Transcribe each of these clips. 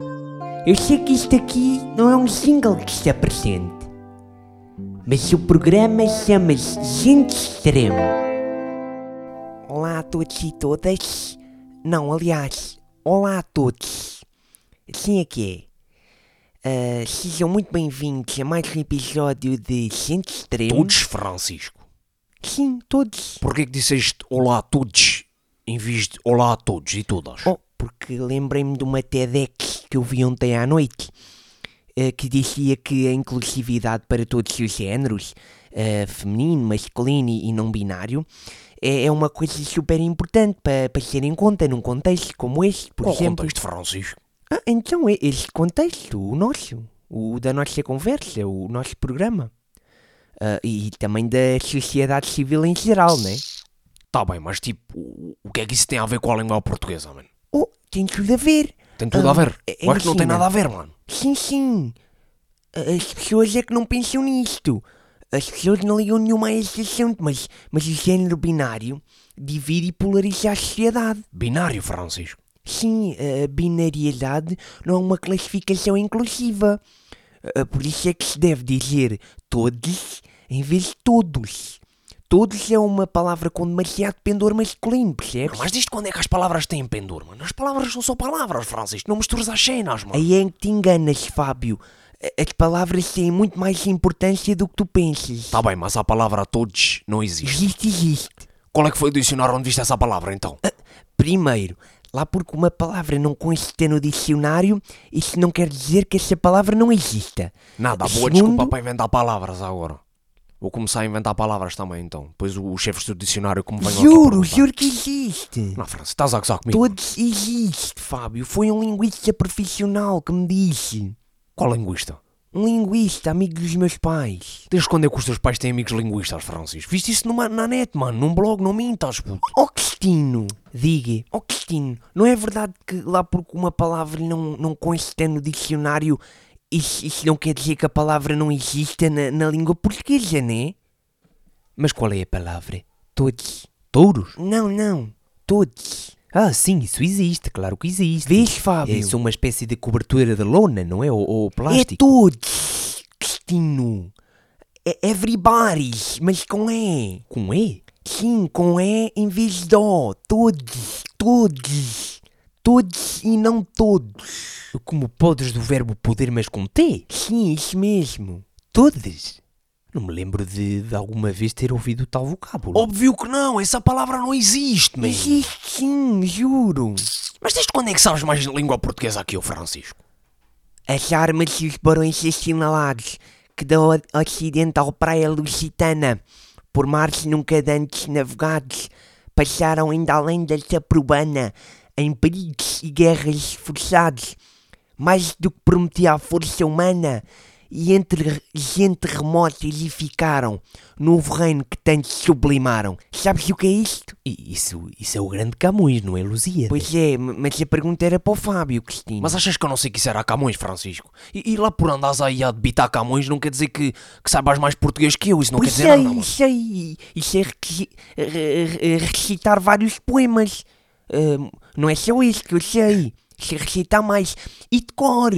Eu sei que isto aqui não é um single que está presente, mas o programa chama-se Gente Extremo. Olá a todos e todas. Não, aliás, olá a todos. Assim é que é. Ah, sejam muito bem-vindos a mais um episódio de Gente Extremo. Todos, Francisco. Sim, todos. Porquê que disseste olá a todos em vez de olá a todos e todas? Oh, porque lembrei-me de uma TEDx que eu vi ontem à noite eh, que dizia que a inclusividade para todos os géneros, eh, feminino, masculino e não binário, é, é uma coisa super importante para, para ser em conta num contexto como este, por Qual exemplo. contexto, Francisco? Ah, então é este contexto, o nosso, o da nossa conversa, o nosso programa. Ah, e também da sociedade civil em geral, né? Tá bem, mas tipo, o, o que é que isso tem a ver com a língua portuguesa, mano? Tem tudo a ver. Tem tudo Ah, a ver. é- Eu acho que não tem nada a ver, mano. Sim, sim. As pessoas é que não pensam nisto. As pessoas não ligam nenhuma a este assunto, mas, mas o género binário divide e polariza a sociedade. Binário, Francisco. Sim, a binariedade não é uma classificação inclusiva. Ah, Por isso é que se deve dizer todos em vez de todos. Todos é uma palavra com demasiado pendor masculino, percebes? Mas diz quando é que as palavras têm pendor, mano? As palavras não são palavras, Francisco. Não misturas as cenas, mano. Aí é em que te enganas, Fábio. As palavras têm muito mais importância do que tu pensas. Tá bem, mas a palavra todos não existe. Existe, existe. Qual é que foi o dicionário onde viste essa palavra, então? Primeiro, lá porque uma palavra não consta no dicionário, isso não quer dizer que essa palavra não exista. Nada, boa Segundo- desculpa para inventar palavras agora. Vou começar a inventar palavras também, então. Depois o- os chefes do dicionário como venham aqui Juro, perguntar. juro que existe. Não, Francisco, estás a gozar comigo? Todos existe, Fábio. Foi um linguista profissional que me disse. Qual linguista? Um linguista, amigo dos meus pais. Desde quando é que os teus pais têm amigos linguistas, Francisco? Viste isso numa, na net, mano? Num blog, não mintas, puto. Ó Cristino, diga, ó Cristino, não é verdade que lá porque uma palavra não, não consta no dicionário, isso, isso não quer dizer que a palavra não exista na, na língua portuguesa, né? Mas qual é a palavra? Todos. Touros? Não, não. Todos. Ah, sim, isso existe, claro que existe. Vês, Fábio? É, uma espécie de cobertura de lona, não é? Ou, ou É plástico. todos, Cristino. É everybody, mas com E. Com E? Sim, com E em vez de O. Todos, todos. Todos e não todos. Como podes do verbo poder, mas com T? Sim, isso mesmo. Todos? Não me lembro de, de alguma vez ter ouvido tal vocábulo. Óbvio que não, essa palavra não existe, man. Existe sim, juro. Mas desde quando é que sabes mais língua portuguesa que eu, Francisco? As armas e os barões assinalados que da ocidental praia lusitana, por mares nunca dantes navegados, passaram ainda além da Saprobana, em perigos e guerras forçados, mais do que prometia a força humana, e entre gente remota edificaram, novo reino que tanto sublimaram. Sabes o que é isto? E Isso, isso é o grande Camões, não é, Luzia? Pois é, m- mas a pergunta era para o Fábio, Cristina. Mas achas que eu não sei que isso era Camões, Francisco? E, e lá por andares aí a debitar Camões não quer dizer que, que saibas mais português que eu, isso não quer Pois dizer sei, nada, mano. sei. Isso é requi- re- re- recitar vários poemas. Ahm, não é só isso que eu sei. É recitar mais. E de cor.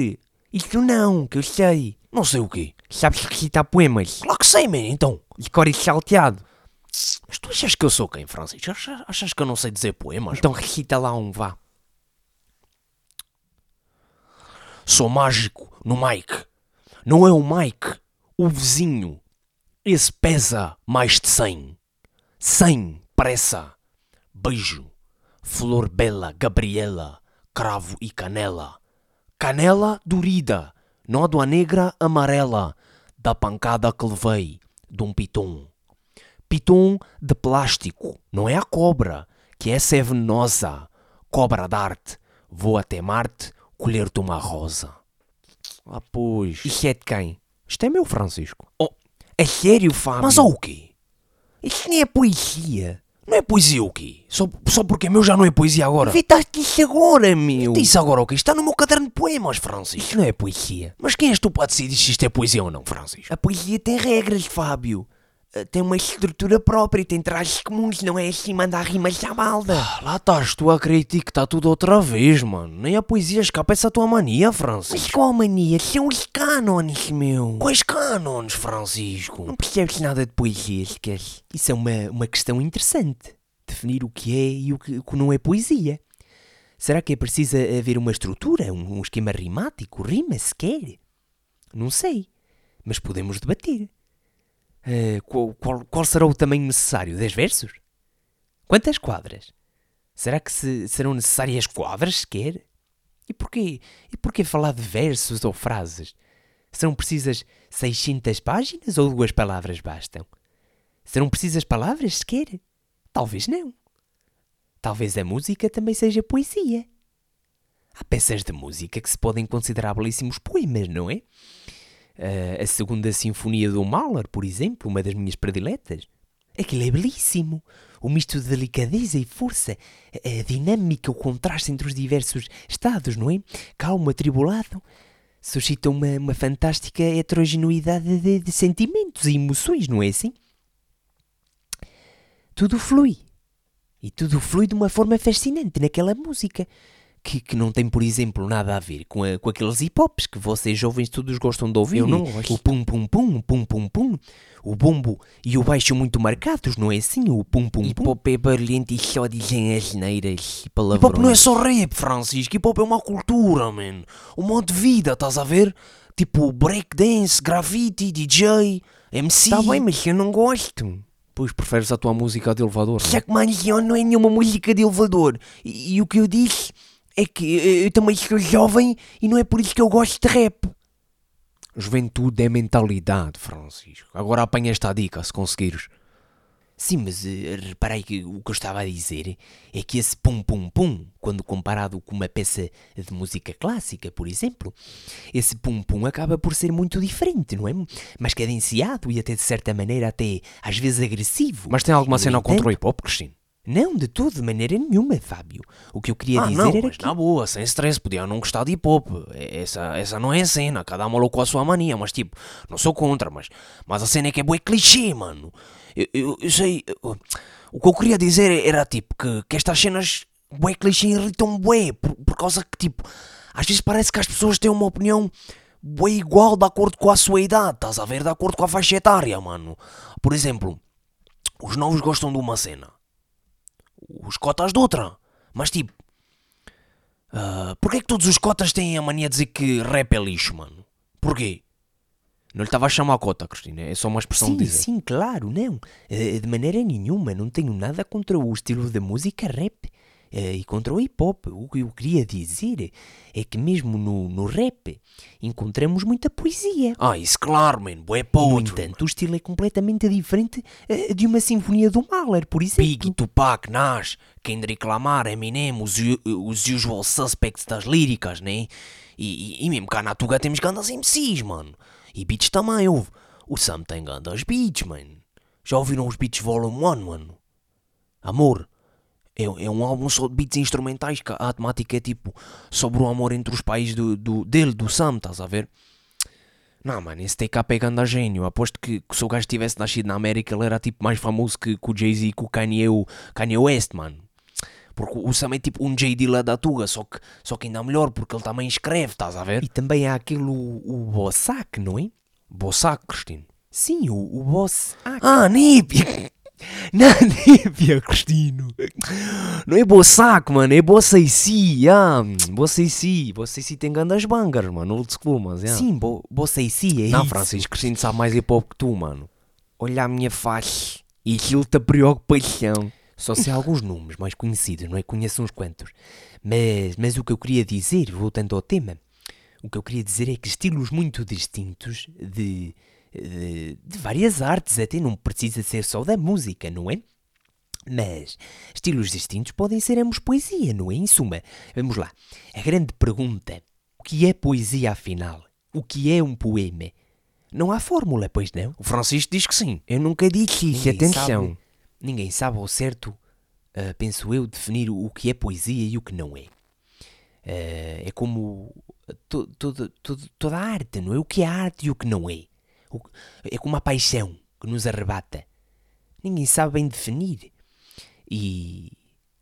Isso não, que eu sei. Não sei o quê. Sabes recitar poemas? Claro que sei, man, então. De cor e salteado. Mas tu achas que eu sou quem, Francisco? Achas, achas que eu não sei dizer poemas? Então recita lá um, vá. Sou mágico no Mike. Não é o Mike, o vizinho. Esse pesa mais de 100. 100, pressa. Beijo. Flor bela, Gabriela. Cravo e canela. Canela dorida. Nódoa negra amarela. Da pancada que levei. De um piton. Piton de plástico. Não é a cobra, que essa é venenosa. Cobra d'arte. Vou até Marte colher-te uma rosa. Ah, pois. Isso é de quem? Isto é meu, Francisco. Oh, É sério, Fábio? mas ó o quê? Isso nem é poesia. Não é poesia o quê? Só, só porque é meu já não é poesia agora. Inventaste isso agora, meu. Disse agora o quê? Está no meu caderno de poemas, Francisco. Isso não é poesia. Mas quem és tu para decidir se isto é poesia ou não, Francisco? A poesia tem regras, Fábio. Eh, tem uma estrutura própria, tem trajes comuns, não é assim mandar rimas à balda. Ah, Lá estás tu a está tudo outra vez, mano. Nem a poesia escapa essa tua mania, Mas Francisco. qual mania? São os cânones, meu. Quais cânones, Francisco? Não percebes nada de poesia, sequer. Isso é uma, uma questão interessante. Definir o que é e o que, o que não é poesia. Será que é preciso haver uma estrutura, um, um esquema rimático, rima sequer? Não sei, mas podemos debater. Ah, qual, qual- qual será o tamanho necessário? 10 versos? Quantas quadras? Será que se- serão necessárias quadras sequer? E porquê? E porquê falar de versos ou frases? Serão precisas 600 páginas ou duas palavras bastam? Serão precisas palavras sequer? Talvez não. Talvez a música também seja poesia. Há peças de música que se podem considerar belíssimos poemas, não é? Ah, a segunda sinfonia do Mahler, por exemplo, uma das minhas prediletas. Aquilo é belíssimo. O misto de delicadeza e força, a dinâmica, o contraste entre os diversos estados, não é? Calmo, atribulado. Suscita uma, uma fantástica heterogeneidade de, de sentimentos e emoções, não é assim? Tudo flui. E tudo flui de uma forma fascinante naquela música. Que, que não tem, por exemplo, nada a ver com, a- com aqueles hip-hops que vocês jovens todos gostam de ouvir. Eu não gosto. O pum-pum-pum, o pum-pum-pum, o bombo e o baixo muito marcados, não é assim? O pum-pum-pum. Hip hop é barulhento e só dizem asneiras e palavrões. hop não é só rap, Francisco. Hip hop é uma cultura, man. Um modo de vida, estás a ver? Tipo breakdance, graffiti, DJ, MC. Tá bem, mas eu não gosto. Pois preferes a tua música de elevador, é? Jack Mangione não é nenhuma música de elevador. E, e o que eu disse é que eu, eu também sou jovem e não é por isso que eu gosto de rap. Juventude é mentalidade, Francisco. Agora apanha esta dica, se conseguires. Sim, mas eh, reparei que o que eu estava a dizer é que esse pum-pum-pum, quando comparado com uma peça de música clássica, por exemplo, esse pum-pum acaba por ser muito diferente, não é? Mais cadenciado e até de certa maneira até às vezes agressivo. Mas tem alguma cena contra o entanto- hip hop, Cristina? Não, de todo, de maneira nenhuma, Fábio. O que eu queria Ah, dizer não, era mas que... na boa, sem stress, podia não gostar de hip hop. É- Essa, essa não é a cena, cada maluco com a sua mania, mas tipo, não sou contra, mas, mas a cena é que é bué clichê, mano. Eu, eu, eu sei, eu- o que eu queria dizer era tipo que, que estas cenas bué clichê irritam bué, por, por causa que tipo, às vezes parece que as pessoas têm uma opinião bué igual de acordo com a sua idade, estás a ver, de acordo com a faixa etária, mano. Por exemplo, os novos gostam de uma cena os cotas de outra. Mas tipo, ah, porquê é que todos os cotas têm a mania de dizer que rap é lixo, mano? Porquê? Não lhe estava a chamar a cota, Cristina, é só uma expressão Sim, de dizer. sim, claro, não. Eh, De maneira nenhuma, não tenho nada contra o estilo da música rap e contra o hip hop. O que eu queria dizer é que mesmo no, no rap encontramos muita poesia. Ah, isso claro, man, bué no poetry. entanto, o estilo é completamente diferente eh, de uma sinfonia do Mahler, por exemplo. Biggie, Tupac, Nas, Kendrick Lamar, Eminem, os, u- os usual suspects das líricas, né? E, e, e mesmo cá na Tuga temos grandes MCs, mano. E beats também, houve. O Sam tem grandes beats, mano. Já ouviram os beats Volume 1, mano? Amor. É, é um álbum só de beats instrumentais que a temática é tipo sobre o amor entre os pais do, do, dele, do Sam, estás a ver? Não, mano, esse TK é ganda gênio. Aposto que, que se o gajo tivesse nascido na América, ele era tipo mais famoso que, que o Jay-Z e que o Kanye, o Kanye West, mano. Porque o Sam é tipo um J.D. lá da Tuga, só que, só que ainda melhor, porque ele também escreve, estás a ver? E também há aquele, o, o Bossack, não é? Bossac, Cristina. Sim, o, o Bossack. Ah, Nípia! Não, Nípia, Cristino. Não é Bossac, mano, é Bossaici. Ah, Bossaici. Bossaici tem grandes bangers, mano, old school, mas yeah. Sim, bo, Bossaici, é Não, isso. Francisco, Cristino sabe mais hip hop que tu, mano. Olha a minha face. E aquilo-te preocupação. Só sei alguns nomes mais conhecidos, não é? Conheço uns quantos. Mas, mas o que eu queria dizer, voltando ao tema, o que eu queria dizer é que estilos muito distintos de, de, de várias artes, até não precisa ser só da música, não é? Mas estilos distintos podem ser ambos poesia, não é? Em suma, vamos lá. A grande pergunta: o que é poesia afinal? O que é um poema? Não há fórmula, pois não? O Francisco diz que sim. Eu nunca disse isso, Ninguém atenção. sabe- ninguém sabe ao certo, ah, penso eu, definir o que é poesia e o que não é. Ah, é como to- toda- toda- toda a arte, não é? O que é arte e o que não é. É como a paixão. que nos arrebata. Ninguém sabe bem definir. E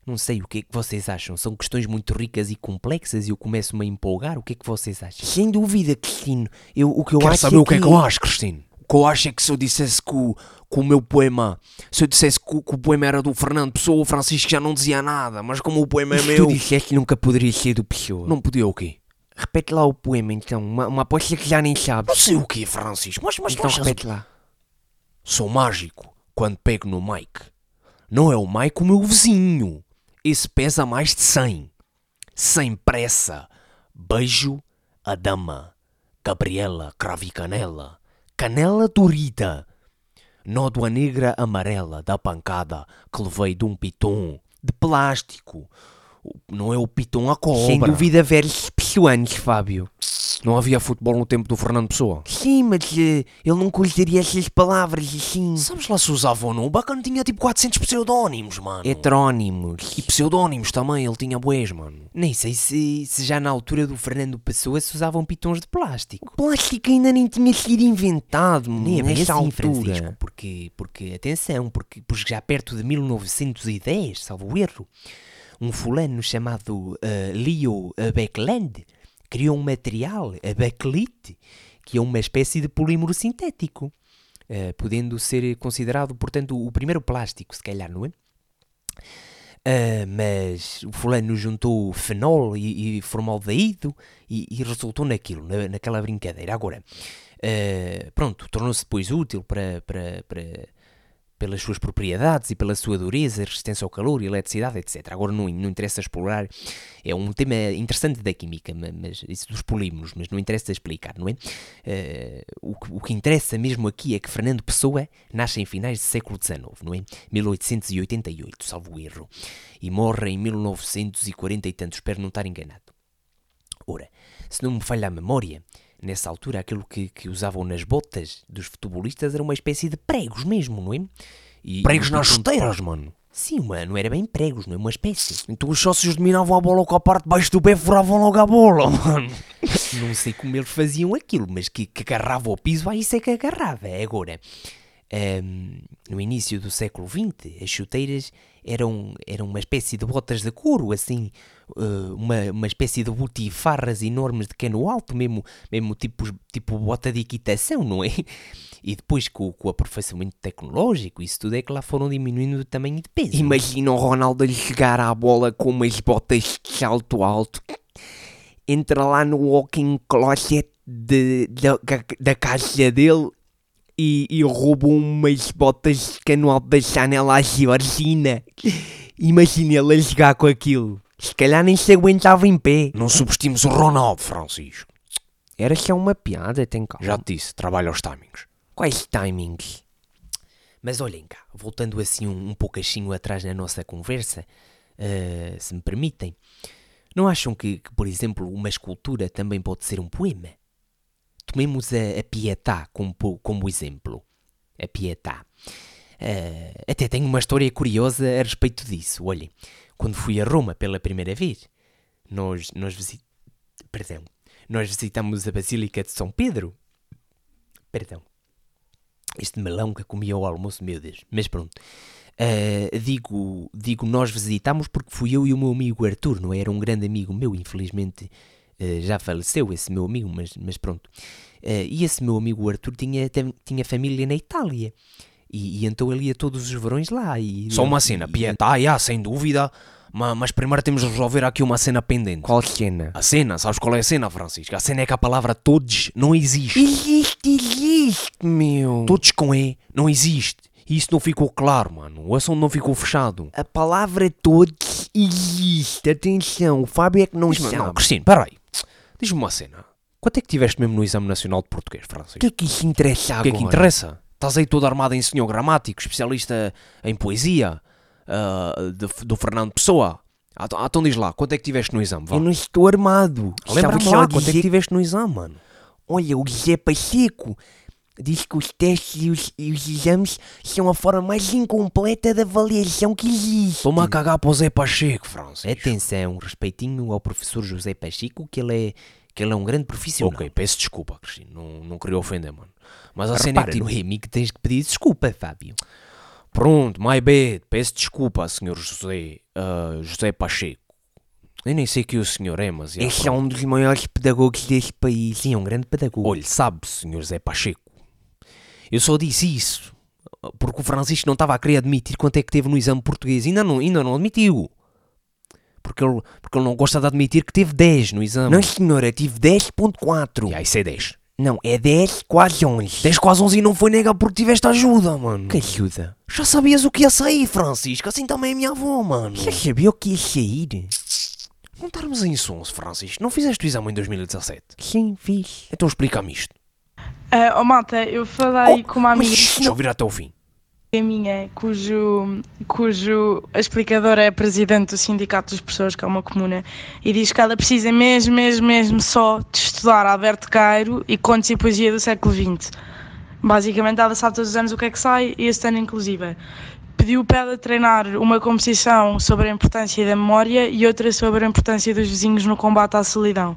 não sei o que é que vocês acham. São questões muito ricas e complexas e eu começo-me a empolgar. O que é que vocês acham? Sem dúvida, Cristino. Eu, o que eu Quer acho saber é o que é que eu acho, Cristino? O que eu acho é que se eu dissesse que o, que o meu poema, se eu dissesse que o, que o poema era do Fernando Pessoa, o Francisco já não dizia nada, mas como o poema é meu, tu disseste nunca poderia ser do Pessoa. não podia o quê? Repete lá o poema, então. Uma, uma aposta que já nem Não sabes. sei o quê, Francisco, mas, mas Então repete lá. Sou mágico quando pego no Mike. Não é o Mike o meu vizinho. Esse pesa mais de 100. Sem pressa. Beijo a dama. Gabriela Cravicanela. Canela dorida. Nódoa negra amarela da pancada que levei de um piton de plástico. Não é o piton a cobra. Sem dúvida, versos pessoanos, Fábio. Não havia futebol no tempo do Fernando Pessoa. Sim, mas eh, ele nunca usaria essas palavras assim. Sabes lá se usava ou não? O bacana tinha tipo 400 pseudónimos, mano. Heterónimos. E pseudónimos também, ele tinha boés, mano. Nem sei se, se já na altura do Fernando Pessoa se usavam pitons de plástico. Plástico ainda nem tinha sido inventado, Nem é nessa assim, altura. Francisco, porque, porque, atenção, porque, porque já perto de 1910, salvo erro, um fulano chamado eh, Leo Beckland criou um material, a Bakelite, que é uma espécie de polímero sintético, eh, podendo ser considerado, portanto, o primeiro plástico, se calhar, não é? Ah, mas o fulano juntou fenol e, e formaldeído e, e resultou naquilo, na- naquela brincadeira. Agora, ah, pronto, tornou-se depois útil para, para, para- pelas suas propriedades e pela sua dureza, resistência ao calor, eletricidade, etc. Agora não, não interessa explorar, é um tema interessante da química, ma- mas isso dos polímeros, mas não interessa explicar, não é? Ah, o, que, o que interessa mesmo aqui é que Fernando Pessoa nasce em finais do século XIX, não é? 1888, salvo erro, e morre em 1940 e tantos, espero não estar enganado. Ora, se não me falha a memória, nessa altura aquilo que, que usavam nas botas dos futebolistas era uma espécie de pregos mesmo, não é? E- Pregos e nas chuteiras, mano. Sim, uma, não era bem pregos, não é? Uma espécie. Então os sócios dominavam a bola com a parte de baixo do pé furavam logo a bola, mano. Não sei como eles faziam aquilo, mas que, que agarrava ao piso, aí isso é que agarrava. Agora, ahm, no início do século XX, as chuteiras eram, eram uma espécie de botas de couro, assim, eh, uma, uma espécie de butifarras enormes de cano alto, mesmo, mesmo tipo, tipo bota de equitação, não é? E depois, com, com o aperfeiçoamento tecnológico, isso tudo é que lá foram diminuindo o tamanho de peso. Imagina o Ronaldo chegar à bola com umas botas de salto alto. Entra lá no walking closet de, da, da casa dele e, e umas botas de alto da Chanel à Georgina. Imagina ele a jogar com aquilo. Se calhar nem se aguentava em pé. Não subestimes o Ronaldo, Francisco. Era só uma piada, tem calma. Já te disse, trabalha aos timings. Quais timings? Mas olhem cá, voltando assim um, um pouquinho atrás na nossa conversa, eh, se me permitem, não acham que, que, por exemplo, uma escultura também pode ser um poema? Tomemos a, a Pietà como, como exemplo. A Pietà. Eh, até tenho uma história curiosa a respeito disso. Olhem, quando fui a Roma pela primeira vez, nós, nós, visi- Perdão, nós visitamos a Basílica de São Pedro. Perdão este melão que comia ao almoço, meu Deus. Mas pronto. Ah, digo, digo nós visitámos porque fui eu e o meu amigo Arthur, não é? Era um grande amigo meu, infelizmente ah, já faleceu esse meu amigo, mas, mas pronto. Ah, e esse meu amigo Arthur tinha, tinha família na Itália. E, e então ele ia todos os verões lá. E, Só uma cena, Pietá, já, sem dúvida. ma- Mas primeiro temos de resolver aqui uma cena pendente. Qual cena? A cena, sabes qual é a cena, Francisco? A cena é que a palavra todos não existe. Existe, existe, meu. Todos com E não existe. E isso não ficou claro, mano. O assunto não ficou fechado. A palavra todos existe. Atenção, o Fábio é que não sabe. não, Cristina, peraí. Diz-me uma cena. Quanto é que tiveste mesmo no Exame Nacional de Português, O Francisco? que é que isso interessa O agora? que é que interessa? Estás aí todo armado em senhor gramático, especialista em poesia, ah, de- do Fernando Pessoa. Ah, então- ah, então diz lá, quanto é que tiveste no exame? Vá. Eu não estou armado. Lembra-me Estava só lá, quanto é que tiveste no exame, mano? Olha, o José Pacheco diz que os testes e os, e os exames são a forma mais incompleta de avaliação que existe. Toma a cagar para o Zé Pacheco, Francisco. Atenção, respeitinho ao professor José Pacheco, que ele é, que ele é um grande profissional. Ok, peço desculpa, Cristina. Não, não queria ofender, mano. Mas a Repara, cena é que, tipo, que tens que pedir desculpa, Fábio. Pronto, my bad. Peço desculpa, senhor José, ah, José Pacheco. Eu nem sei que o senhor é, mas... já, Esse é um dos maiores pedagogos deste país. Sim, é um grande pedagogo. Olhe, sabe, senhor Zé Pacheco, eu só disse isso porque o Francisco não estava a querer admitir quanto é que teve no exame português. Ainda não, ainda não admitiu. Porque ele, porque ele não gosta de admitir que teve 10 no exame. Não, senhora, tive 10.4. E aí, isso é 10. Não, é 10, quase 11. 10 quase 11 e não foi nega porque tiveste ajuda, mano. Que ajuda? Já sabias o que ia sair, Francisco. Assim também é minha avó, mano. Já sabia o que ia sair? Não estarmos em sons, Francisco. Não fizeste o exame em 2017? Sim, fiz. Então explica-me isto. Ah, oh, malta, eu falei com uma amiga Deixa eu ouvir até o fim. minha cujo, cujo a explicadora é presidente do Sindicato dos Professores, que é uma comuna, e diz que ela precisa mesmo, mesmo, mesmo só de estudar Alberto Cairo e contos e poesia do século XX. Basicamente, ela sabe todos os anos o que é que sai, e este ano inclusive. Pediu para ela treinar uma composição sobre a importância da memória e outra sobre a importância dos vizinhos no combate à solidão.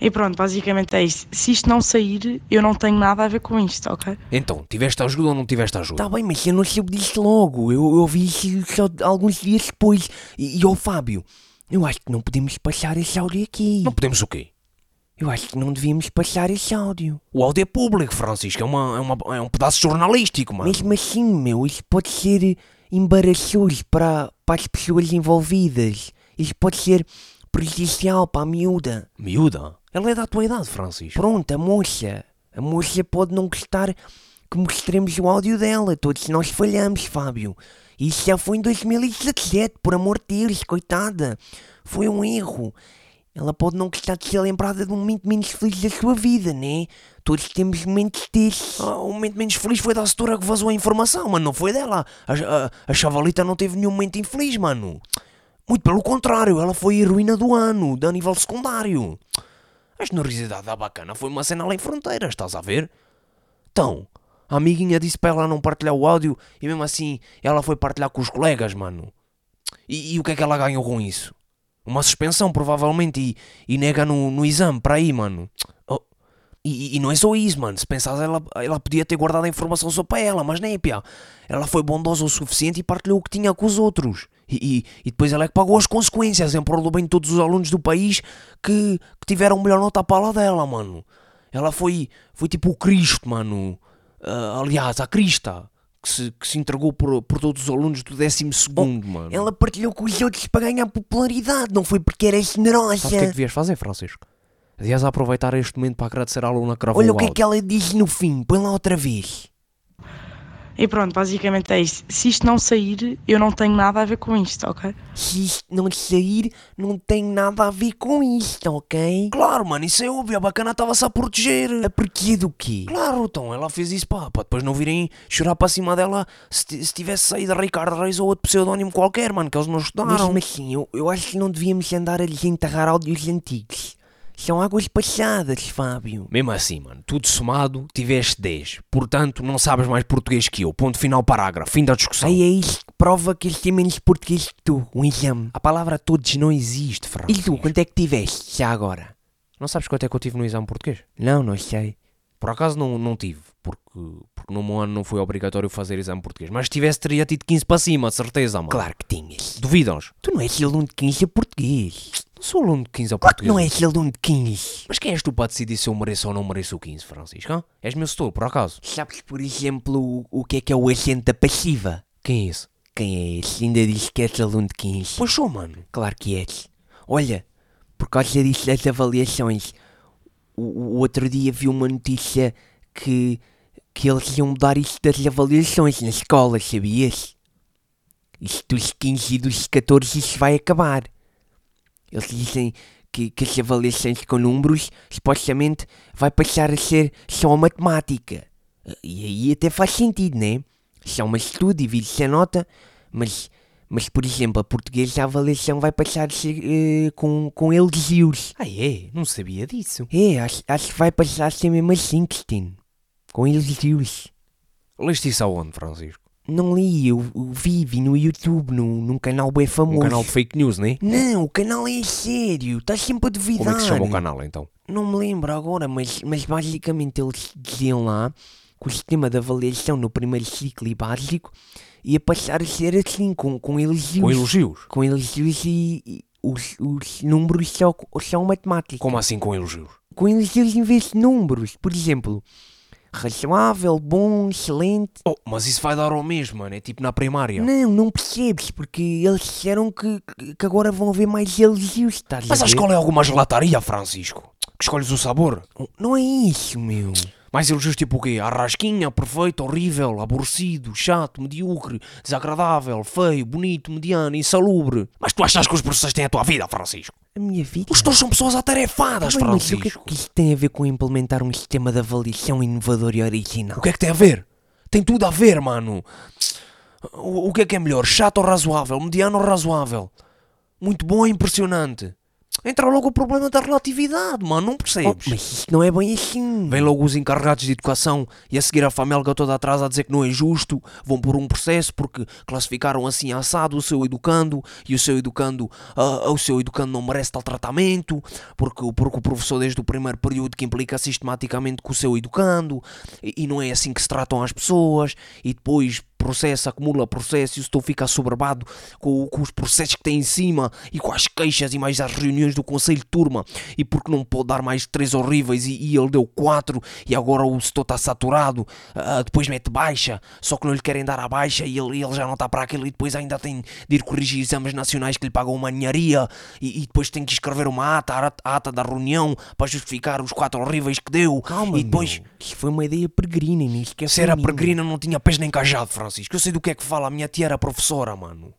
E pronto, basicamente é isto. Se isto não sair, eu não tenho nada a ver com isto, ok? Então, tiveste ajuda ou não tiveste ajuda? Tá bem, mas eu não soube disso logo. Eu, eu ouvi isso só alguns dias depois. E, e Fábio, eu acho que não podemos passar esse áudio aqui. Não podemos o quê? Eu acho que não devíamos passar esse áudio. O áudio é público, Francisco. É, uma, é, uma, é um pedaço jornalístico, mano. Mesmo assim, meu, isso pode ser embaraçoso para, para as pessoas envolvidas. Isso pode ser prejudicial para a miúda. Miúda? Ela é da tua idade, Francisco. Pronto, a moça. A moça pode não gostar que mostremos o áudio dela. Todos nós falhamos, Fábio. Isso já foi em 2017, por amor de Deus, coitada. Foi um erro. Ela pode não gostar de ser lembrada de um momento menos feliz da sua vida, né? Todos temos momentos desses. Ah, o momento menos feliz foi da setora que vazou a informação, mano. Não foi dela. A, a, a chavalita não teve nenhum momento infeliz, mano. Muito pelo contrário, ela foi a heroína do ano, de nível secundário. A generosidade da bacana foi uma cena além fronteiras, estás a ver? Então, a amiguinha disse para ela não partilhar o áudio e mesmo assim ela foi partilhar com os colegas, mano. E, e o que é que ela ganhou com isso? Uma suspensão, provavelmente, e, e nega no, no exame, para aí, mano. Oh, e, e não é só isso, mano. Se pensares, ela, ela podia ter guardado a informação só para ela, mas nem, pia. Ela foi bondosa o suficiente e partilhou o que tinha com os outros. E, e, e depois ela é que pagou as consequências, em prol do bem de todos os alunos do país que, que tiveram melhor nota à pala dela, mano. Ela foi, foi tipo o Cristo, mano. Ah, aliás, a Crista, que se, que se entregou por, por todos os alunos do 12 segundo, mano. Ela partilhou com os outros para ganhar popularidade, não foi porque era generosa. Sabe o que é que devias fazer, Francisco? Devias aproveitar este momento para agradecer à aluna que gravou Olha o que é que ela diz no fim, põe lá outra vez. E pronto, basicamente é isto. Se isto não sair, eu não tenho nada a ver com isto, ok? Se isto não sair, não tem nada a ver com isto, ok? Claro, mano, isso é óbvio. A bacana estava-se a proteger. A porquê do quê? Claro, então, ela fez isso pá, para depois não virem chorar para cima dela se, se tivesse saído Ricardo Reis ou outro pseudónimo qualquer, mano, que eles não estudaram. Mesmo assim, eu, eu acho que não devíamos andar a desenterrar áudios antigos. São águas passadas, Fábio. Mesmo assim, mano, tudo somado, tiveste 10. Portanto, não sabes mais português que eu. Ponto final, parágrafo. Fim da discussão. Aí é isto que prova que eles têm menos português que tu, um exame. A palavra todos não existe, E Francisco. tu, quanto é que tiveste já agora? Não sabes quanto é que eu tive no exame português? Não, não sei. Por acaso não, não tive, porque, porque no meu ano não foi obrigatório fazer exame português. Mas se tivesse, teria tido 15 para cima, de certeza, mano. Claro que tinhas. Duvidas? Tu não és aluno de 15 a português. Não sou aluno de 15 ao Claro que português. não és aluno de 15. Mas quem és tu para decidir se eu mereço ou não mereço o 15, Francisco? hã? És meu setor, por acaso? Sabes, por exemplo, o, o que é que é o acento da passiva? Quem é esse? Quem é esse? Ainda diz que és aluno de 15. Pois sou, mano. Claro que és. Olha, por causa disso das avaliações, o, o outro dia vi uma notícia que, que eles iam mudar isso das avaliações na escola, sabias? Isto dos 15 e dos 14 isso vai acabar. Eles dizem que, que as avaliações com números supostamente vai passar a ser só matemática. E aí até faz sentido, né? Só um estudo, divide-se a nota, mas, mas por exemplo, a portuguesa a avaliação vai passar a ser eh, com, com elogios. Ah, é? Não sabia disso. É, acho, acho que vai passar a ser mesmo assim, Cristina. Com elogios. Leste isso aonde, Francisco? Não li, eu, eu vi, vi no YouTube, num, num canal bem famoso. Um canal de fake news, né? Não, o canal é sério, estás sempre a duvidar. Como é que se chama o canal, então? Não me lembro agora, mas, mas basicamente eles diziam lá que o sistema de avaliação no primeiro ciclo e básico ia passar a ser assim, com, com elogios. Com elogios? Com elogios e, e os, os números só, são matemática. Como assim com elogios? Com elogios em vez de números. Por exemplo, razoável, bom, excelente. Oh, mas isso vai dar ao mesmo, mano. É tipo na primária. Não, não percebes, porque eles disseram que, que- agora vão haver mais elogios, estás Mas a a escola é alguma gelataria, Francisco. Que escolhes o sabor. Não é isso, meu. Mais elogios tipo o quê? Arrasquinha, perfeito, horrível, aborrecido, chato, medíocre, desagradável, feio, bonito, mediano, insalubre. Mas tu achas que os professores têm a tua vida, Francisco? A minha vida. Os teus são pessoas atarefadas, Tá bem, mas o que é Francisco. que isto tem a ver com implementar um sistema de avaliação inovador e original? O que é que tem a ver? Tem tudo a ver, mano. O, o que é que é melhor? Chato ou razoável? Mediano ou razoável? Muito bom ou impressionante? Entra logo o problema da relatividade, mano, não Oh, percebes? mas isto não é bem assim. Vêm logo os encarregados de educação e a seguir a família toda atrás a dizer que não é justo, vão por um processo porque classificaram assim assado o seu educando e o seu educando, ah, o seu educando não merece tal tratamento, porque, porque o professor desde o primeiro período que implica sistematicamente com o seu educando e, e não é assim que se tratam as pessoas e depois processo, acumula processo e o setor fica assoberbado com, com os processos que tem em cima e com as queixas e mais as reuniões do conselho de turma. E porque não pode dar mais três horríveis e, e ele deu quatro e agora o setor está saturado, ah, depois mete baixa, só que não lhe querem dar a baixa e ele, ele já não está para aquilo e depois ainda tem de ir corrigir exames nacionais que lhe pagam uma ninharia e, e depois tem que escrever uma ata, a ata- a ata da reunião para justificar os quatro horríveis que deu. Calma, e depois... meu. Isto foi uma ideia peregrina nem sequer Se era peregrina, não tinha pés nem cajado, Francisco. Eu sei do que é que fala. A minha tia era professora, mano.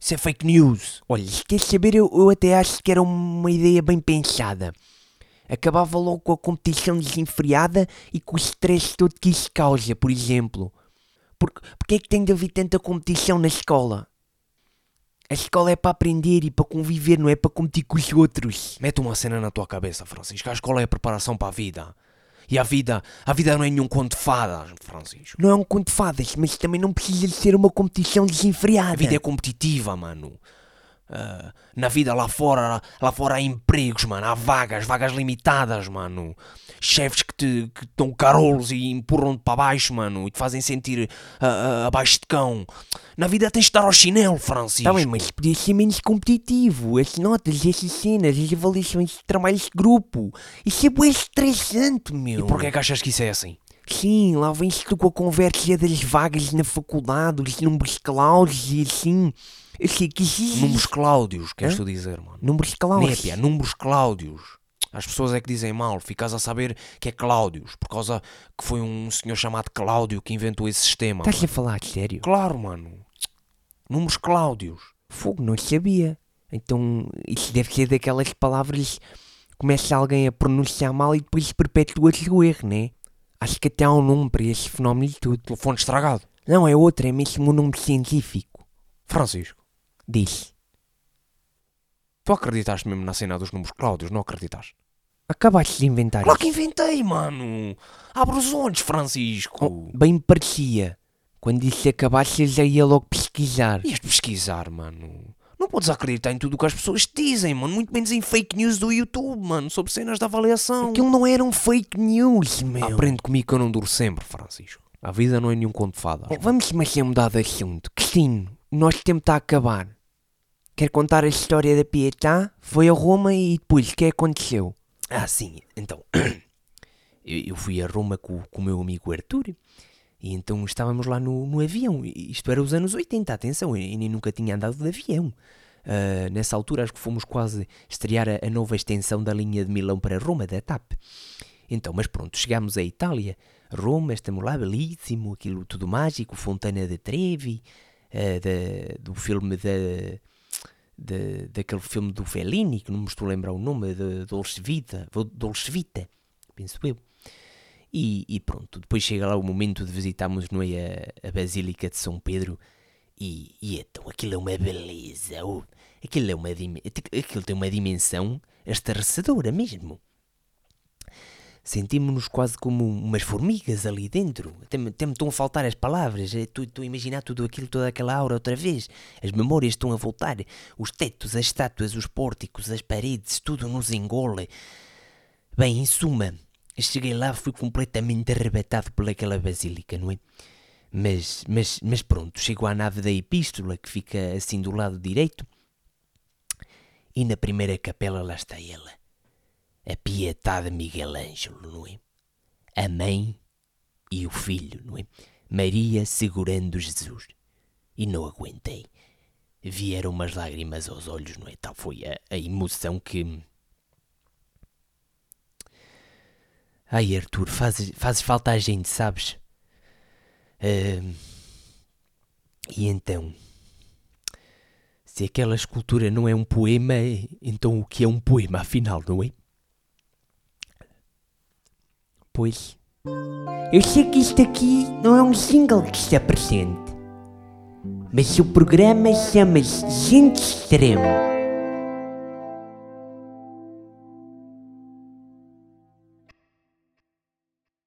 Isso é fake news. Olha, se queres saber, eu, eu até acho que era uma ideia bem pensada. Acabava logo com a competição desenfreada e com o stress todo que isso causa, por exemplo. Porque, porque é que tem de haver tanta competição na escola? A escola é para aprender e para conviver, não é para competir com os outros. Mete uma cena na tua cabeça, Francisco. A escola é a preparação para a vida. E a vida, a vida não é nenhum conto de fadas, Francisco. Não é um conto de fadas, mas também não precisa de ser uma competição desenfreada. A vida é competitiva, mano. Ah, na vida lá fora, lá fora há empregos, mano. Há vagas, vagas limitadas, mano. Chefes que te que dão carolos e empurram-te para baixo, mano. E te fazem sentir ah, ah, abaixo de cão. Na vida tens de estar ao chinelo, Francisco. Tá bem, mas podia ser menos competitivo. As notas, essas cenas, as avaliações de trabalhos de grupo. Isso é bem estressante, meu. E porquê é que achas que isso é assim? Sim, lá vens tu com a conversa das vagas na faculdade, os números clausos e assim. Eu sei que existe. Números Cláudios, queres Hã? tu dizer, mano? Números clausos. Népia, números Cláudios. As pessoas é que dizem mal, ficas a saber que é Cláudios, por causa que foi um senhor chamado Cláudio que inventou esse sistema. Estás a falar sério? Claro, mano. Números Cláudios. Fogo, não sabia. Então, isso deve ser daquelas palavras que começa alguém a pronunciar mal e depois perpetua-se o erro, né? Acho que até há um nome para esse fenómeno de tudo. Telefone estragado. Não, é outro, é mesmo um nome científico. Francisco, Diz. tu acreditaste mesmo na cena dos números Cláudios, não acreditaste? Acabaste de inventar Claro isso. que inventei, mano. Abre os olhos, Francisco. Oh, bem me parecia. Quando disse acabaste, eu já ia logo pesquisar. Ias pesquisar, mano. Não podes acreditar em tudo o que as pessoas te dizem, mano. Muito menos em fake news do YouTube, mano. Sobre cenas de avaliação. Aquilo não era um fake news, meu. Aprende comigo que eu não duro sempre, Francisco. A vida não é nenhum conto de fadas. Oh, vamos mas a mudar de assunto. Cristino, o nosso tempo está a acabar. Quer contar a história da Pietà? Foi a Roma e depois o que aconteceu? Ah, sim, então. eu, fui a Roma com, com o meu amigo Arthur e então estávamos lá no, no avião. Isto era os anos 80, atenção, eu, nem nunca tinha andado de avião. Ah, nessa altura acho que fomos quase estrear a, a nova extensão da linha de Milão para Roma, da TAP. Então, mas pronto, chegámos à Itália, Roma, estamos lá, belíssimo, aquilo tudo mágico, Fontana de Trevi, ah, da- do filme da, da, daquele filme do Fellini, que não me estou a lembrar o nome, de Dolce Vita, Dolce Vita, penso eu. E, e pronto, depois chega lá o momento de visitarmos não é, a, a Basílica de São Pedro e, e então aquilo é uma beleza, oh, aquilo, é uma, aquilo tem uma dimensão estarrecedora mesmo. Sentimos-nos quase como umas formigas ali dentro. Até me, estão a faltar as palavras. Estou estou a imaginar tudo aquilo, toda aquela aura outra vez. As memórias estão a voltar. Os tetos, as estátuas, os pórticos, as paredes, tudo nos engole. Bem, em suma, cheguei lá, fui completamente arrebatado pelaquela basílica, não é? Mas, mas, mas pronto, chego à nave da epístola, que fica assim do lado direito, e na primeira capela lá está ela, a pietada Miguel Ângelo, não é? A mãe e o filho, não é? Maria segurando Jesus. E não aguentei. Vieram umas lágrimas aos olhos, não é? Tal foi a, a emoção que. Ai, Arthur, fazes, fazes falta a gente, sabes? Uh, e então. Se aquela escultura não é um poema, então o que é um poema, afinal, não é? Pois. Eu sei que isto aqui não é um single que está presente. Mas o programa chama-se Gente Extremo.